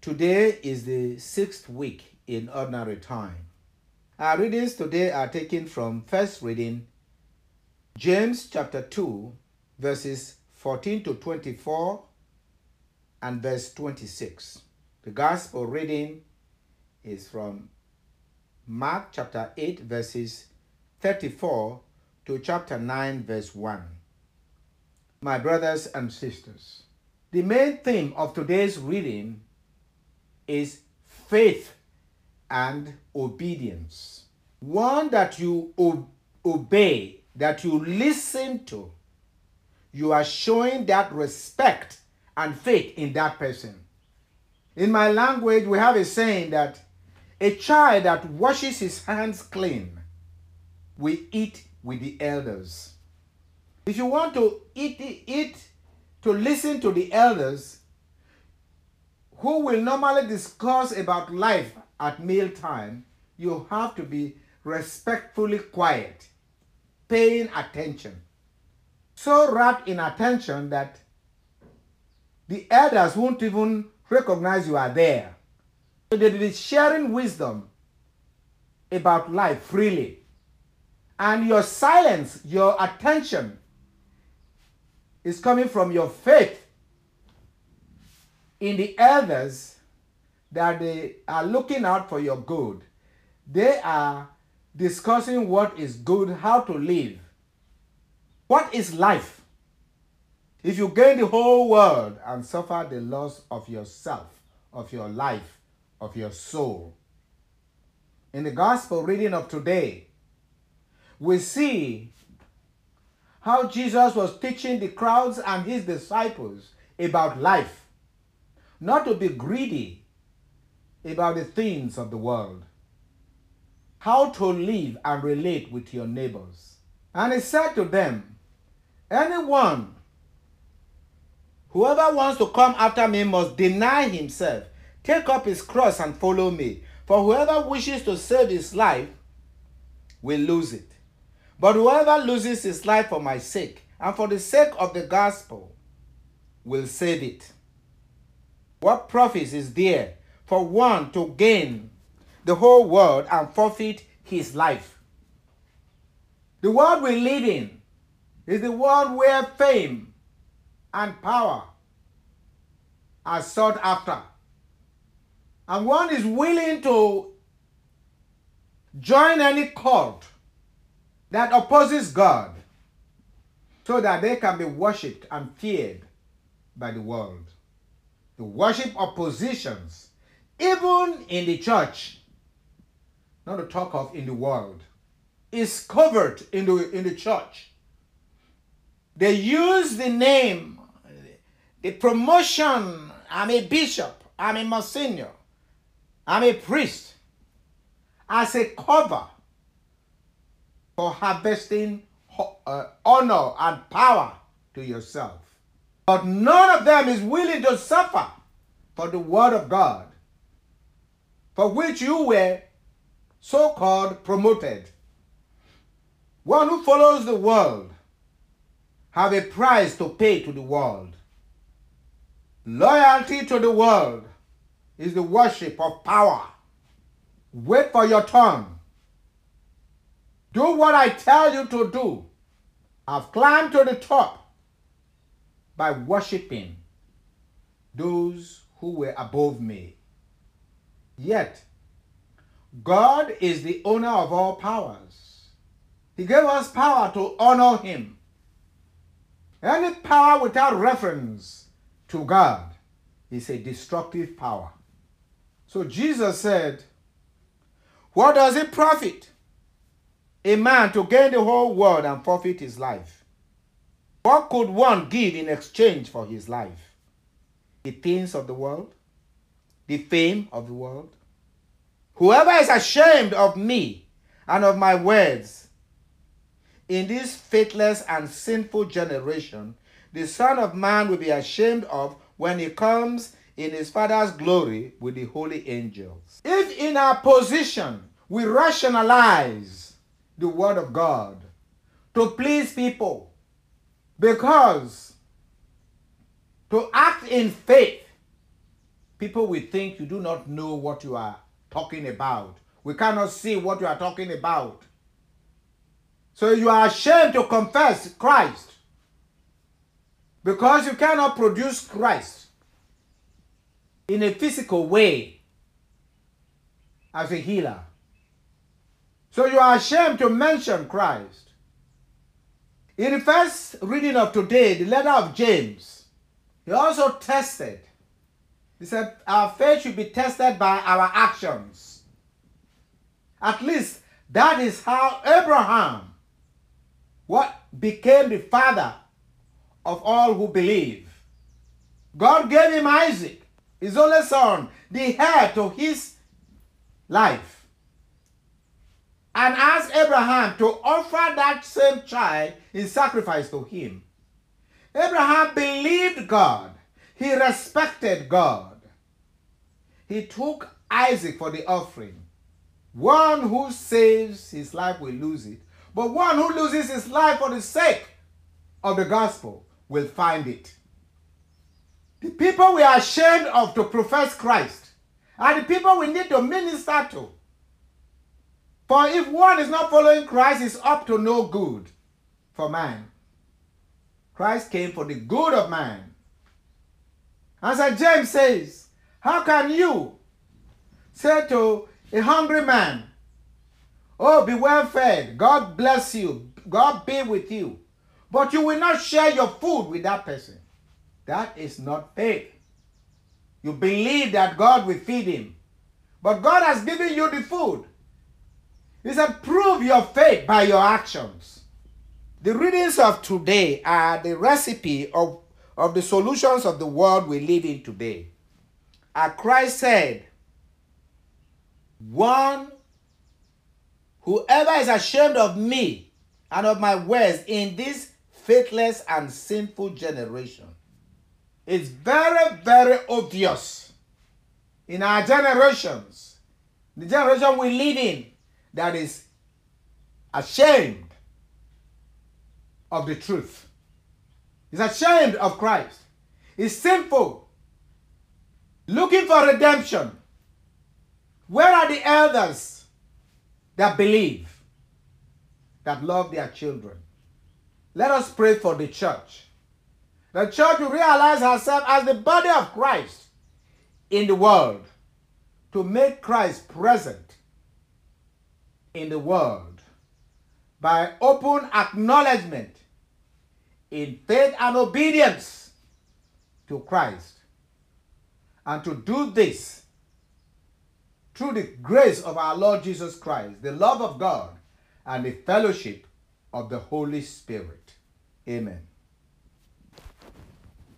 Today is the sixth week in ordinary time. Our readings today are taken from first reading James chapter 2, verses 14 to 24 and verse 26. The gospel reading is from Mark chapter 8, verses 34 to chapter 9, verse 1. My brothers and sisters, the main theme of today's reading is faith and obedience. One that you obey, that you listen to. You are showing that respect and faith in that person. In my language, we have a saying that a child that washes his hands clean will eat with the elders. If you want to eat, eat to listen to the elders, who will normally discuss about life at mealtime, you have to be respectfully quiet, paying attention. So wrapped in attention that the elders won't even recognize you are there. So they'll be sharing wisdom about life freely. And your silence, your attention is coming from your faith in the elders that they are looking out for your good. They are discussing what is good, how to live. What is life? If you gain the whole world and suffer the loss of yourself, of your life, of your soul. In the gospel reading of today, we see how Jesus was teaching the crowds and his disciples about life not to be greedy about the things of the world, how to live and relate with your neighbors. And he said to them, Anyone, whoever wants to come after me must deny himself, take up his cross and follow me. For whoever wishes to save his life will lose it. But whoever loses his life for my sake and for the sake of the gospel will save it. What profit is there for one to gain the whole world and forfeit his life? The world we live in is the world where fame and power are sought after. And one is willing to join any cult that opposes God so that they can be worshipped and feared by the world the worship of positions, even in the church, not to talk of in the world, is covered in the, in the church. They use the name, the promotion, I'm a bishop, I'm a monsignor, I'm a priest, as a cover for harvesting uh, honor and power to yourself. But none of them is willing to suffer for the word of God, for which you were so called promoted. One who follows the world have a price to pay to the world. Loyalty to the world is the worship of power. Wait for your turn. Do what I tell you to do. I've climbed to the top by worshiping those who were above me. Yet, God is the owner of all powers. He gave us power to honor Him. Any power without reference to God is a destructive power. So Jesus said, What does it profit a man to gain the whole world and forfeit his life? What could one give in exchange for his life? The things of the world? The fame of the world? Whoever is ashamed of me and of my words in this faithless and sinful generation, the Son of Man will be ashamed of when he comes in his Father's glory with the holy angels. If in our position we rationalize the Word of God to please people, because to act in faith people will think you do not know what you are talking about. We cannot see what you are talking about. So you are ashamed to confess Christ because you cannot produce Christ in a physical way as a healer. So you are ashamed to mention Christ. In the first reading of today, the letter of James, he also tested. He said, Our faith should be tested by our actions. At least that is how Abraham, what became the father of all who believe. God gave him Isaac, his only son, the heir to his life and asked Abraham to offer that same child in sacrifice to him. Abraham believed God, he respected God. He took Isaac for the offering. One who saves his life will lose it, but one who loses his life for the sake of the gospel will find it. The people we are ashamed of to profess Christ are the people we need to minister to. For if one is not following Christ, it's up to no good for man. Christ came for the good of man. As James says, how can you say to a hungry man, Oh, be well fed, God bless you, God be with you, but you will not share your food with that person? That is not faith. You believe that God will feed him, but God has given you the food. He said, prove your faith by your actions. The readings of today are the recipe of, of the solutions of the world we live in today. As Christ said, one, whoever is ashamed of me and of my words in this faithless and sinful generation. It's very, very obvious in our generations, the generation we live in, that is ashamed of the truth. He's ashamed of Christ. He's sinful, looking for redemption. Where are the elders that believe, that love their children? Let us pray for the church. The church will realize herself as the body of Christ in the world to make Christ present in the world by open acknowledgement in faith and obedience to Christ. And to do this through the grace of our Lord Jesus Christ, the love of God, and the fellowship of the Holy Spirit. Amen.